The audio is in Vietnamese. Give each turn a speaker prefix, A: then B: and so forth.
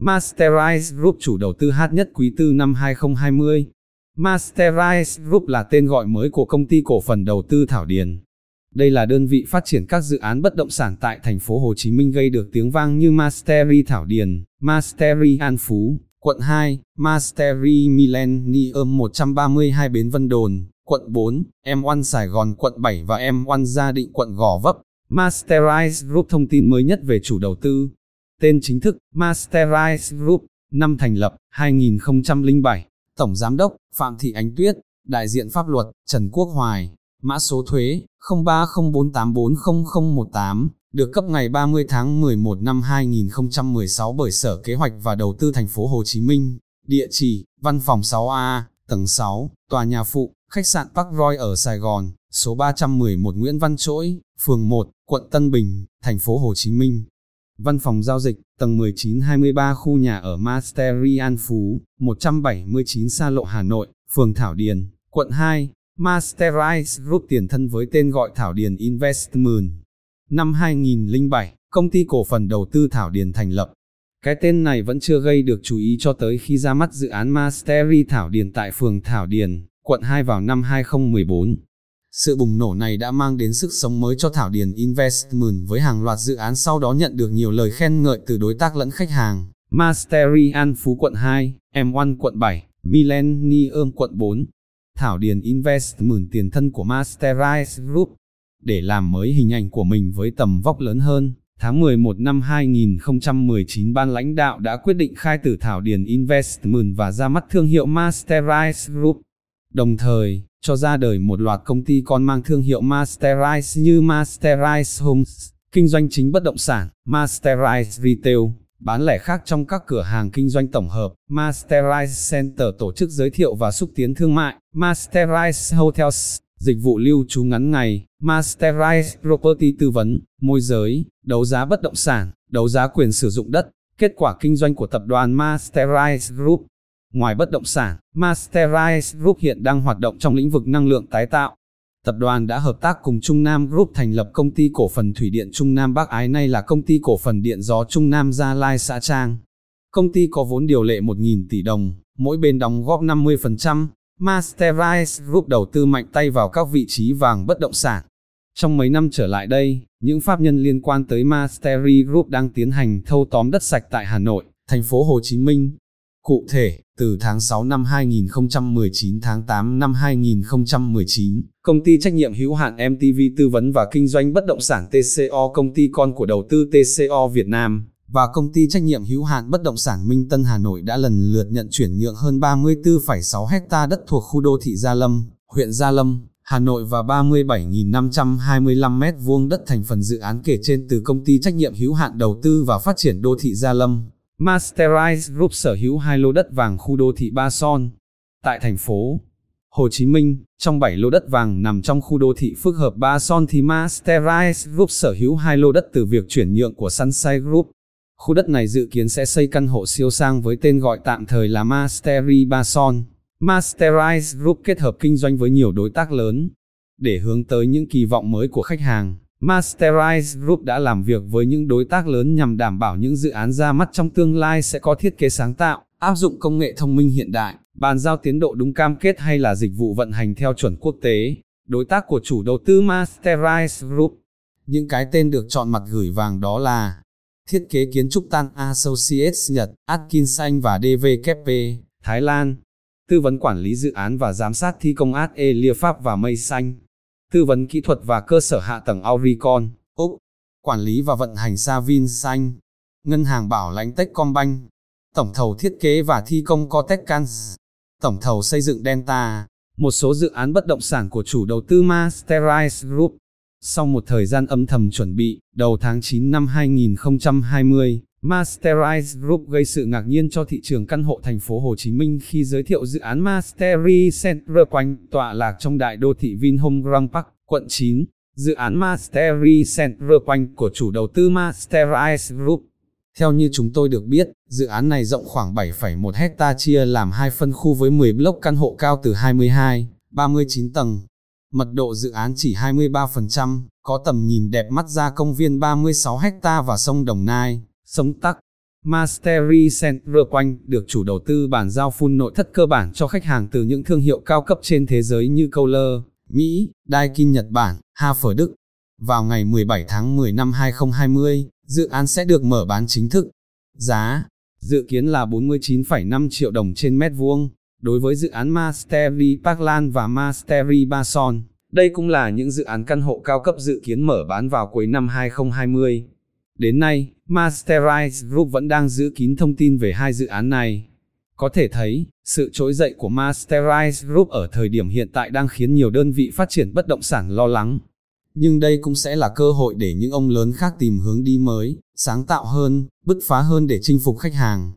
A: Masterize Group chủ đầu tư hát nhất quý tư năm 2020. Masterize Group là tên gọi mới của công ty cổ phần đầu tư Thảo Điền. Đây là đơn vị phát triển các dự án bất động sản tại thành phố Hồ Chí Minh gây được tiếng vang như Mastery Thảo Điền, Mastery An Phú, quận 2, Mastery Millennium 132 Bến Vân Đồn, quận 4, M1 Sài Gòn quận 7 và M1 Gia Định quận Gò Vấp. Masterize Group thông tin mới nhất về chủ đầu tư. Tên chính thức, Masterize Group, năm thành lập, 2007. Tổng Giám đốc, Phạm Thị Ánh Tuyết, Đại diện pháp luật, Trần Quốc Hoài, Mã số thuế, 0304840018, được cấp ngày 30 tháng 11 năm 2016 bởi Sở Kế hoạch và Đầu tư thành phố Hồ Chí Minh. Địa chỉ, văn phòng 6A, tầng 6, tòa nhà phụ, khách sạn Park Roy ở Sài Gòn, số 311 Nguyễn Văn Trỗi, phường 1, quận Tân Bình, thành phố Hồ Chí Minh. Văn phòng giao dịch, tầng 1923 khu nhà ở Mastery An Phú, 179 Sa Lộ Hà Nội, phường Thảo Điền, quận 2, Masterize Group tiền thân với tên gọi Thảo Điền Investment. Năm 2007, công ty cổ phần đầu tư Thảo Điền thành lập. Cái tên này vẫn chưa gây được chú ý cho tới khi ra mắt dự án Mastery Thảo Điền tại phường Thảo Điền, quận 2 vào năm 2014. Sự bùng nổ này đã mang đến sức sống mới cho Thảo Điền Investment với hàng loạt dự án sau đó nhận được nhiều lời khen ngợi từ đối tác lẫn khách hàng. Mastery An Phú quận 2, M1 quận 7, Millennium quận 4. Thảo Điền Investment tiền thân của Masterize Group. Để làm mới hình ảnh của mình với tầm vóc lớn hơn, tháng 11 năm 2019 ban lãnh đạo đã quyết định khai tử Thảo Điền Investment và ra mắt thương hiệu Masterize Group. Đồng thời, cho ra đời một loạt công ty con mang thương hiệu Masterize như Masterize Homes, kinh doanh chính bất động sản, Masterize Retail, bán lẻ khác trong các cửa hàng kinh doanh tổng hợp, Masterize Center tổ chức giới thiệu và xúc tiến thương mại, Masterize Hotels, dịch vụ lưu trú ngắn ngày, Masterize Property tư vấn, môi giới, đấu giá bất động sản, đấu giá quyền sử dụng đất, kết quả kinh doanh của tập đoàn Masterize Group. Ngoài bất động sản, Masterize Group hiện đang hoạt động trong lĩnh vực năng lượng tái tạo. Tập đoàn đã hợp tác cùng Trung Nam Group thành lập công ty cổ phần Thủy điện Trung Nam Bắc Ái nay là công ty cổ phần điện gió Trung Nam Gia Lai xã Trang. Công ty có vốn điều lệ 1.000 tỷ đồng, mỗi bên đóng góp 50%. Masterize Group đầu tư mạnh tay vào các vị trí vàng bất động sản. Trong mấy năm trở lại đây, những pháp nhân liên quan tới Mastery Group đang tiến hành thâu tóm đất sạch tại Hà Nội, thành phố Hồ Chí Minh. Cụ thể, từ tháng 6 năm 2019 tháng 8 năm 2019, công ty trách nhiệm hữu hạn MTV tư vấn và kinh doanh bất động sản TCO công ty con của đầu tư TCO Việt Nam và công ty trách nhiệm hữu hạn bất động sản Minh Tân Hà Nội đã lần lượt nhận chuyển nhượng hơn 34,6 hecta đất thuộc khu đô thị Gia Lâm, huyện Gia Lâm, Hà Nội và 37.525 m2 đất thành phần dự án kể trên từ công ty trách nhiệm hữu hạn đầu tư và phát triển đô thị Gia Lâm. Masterize Group sở hữu hai lô đất vàng khu đô thị Ba Son. Tại thành phố Hồ Chí Minh, trong 7 lô đất vàng nằm trong khu đô thị phức hợp Ba Son thì Masterize Group sở hữu hai lô đất từ việc chuyển nhượng của Sunshine Group. Khu đất này dự kiến sẽ xây căn hộ siêu sang với tên gọi tạm thời là Mastery Ba Son. Masterize Group kết hợp kinh doanh với nhiều đối tác lớn. Để hướng tới những kỳ vọng mới của khách hàng, Masterize Group đã làm việc với những đối tác lớn nhằm đảm bảo những dự án ra mắt trong tương lai sẽ có thiết kế sáng tạo, áp dụng công nghệ thông minh hiện đại, bàn giao tiến độ đúng cam kết hay là dịch vụ vận hành theo chuẩn quốc tế. Đối tác của chủ đầu tư Masterize Group Những cái tên được chọn mặt gửi vàng đó là Thiết kế kiến trúc Tan Associates Nhật, Atkins và DVKP, Thái Lan Tư vấn quản lý dự án và giám sát thi công Ad Elia Pháp và Mây Xanh tư vấn kỹ thuật và cơ sở hạ tầng Auricon, Úc, quản lý và vận hành Savin Xanh, ngân hàng bảo lãnh Techcombank, tổng thầu thiết kế và thi công Cotecans, tổng thầu xây dựng Delta, một số dự án bất động sản của chủ đầu tư Masterize Group. Sau một thời gian âm thầm chuẩn bị, đầu tháng 9 năm 2020, Masterize Group gây sự ngạc nhiên cho thị trường căn hộ thành phố Hồ Chí Minh khi giới thiệu dự án Mastery Center quanh tọa lạc trong đại đô thị Vinhome Grand Park, quận 9. Dự án Mastery Center quanh của chủ đầu tư Masterize Group. Theo như chúng tôi được biết, dự án này rộng khoảng 7,1 hecta chia làm hai phân khu với 10 block căn hộ cao từ 22, 39 tầng. Mật độ dự án chỉ 23%, có tầm nhìn đẹp mắt ra công viên 36 hecta và sông Đồng Nai sống tắc. Mastery Center quanh được chủ đầu tư bản giao phun nội thất cơ bản cho khách hàng từ những thương hiệu cao cấp trên thế giới như Kohler, Mỹ, Daikin Nhật Bản, Hafer Đức. Vào ngày 17 tháng 10 năm 2020, dự án sẽ được mở bán chính thức. Giá dự kiến là 49,5 triệu đồng trên mét vuông. Đối với dự án Mastery Parkland và Mastery Bason, đây cũng là những dự án căn hộ cao cấp dự kiến mở bán vào cuối năm 2020. Đến nay, Masterize Group vẫn đang giữ kín thông tin về hai dự án này. Có thể thấy, sự trỗi dậy của Masterize Group ở thời điểm hiện tại đang khiến nhiều đơn vị phát triển bất động sản lo lắng. Nhưng đây cũng sẽ là cơ hội để những ông lớn khác tìm hướng đi mới, sáng tạo hơn, bứt phá hơn để chinh phục khách hàng.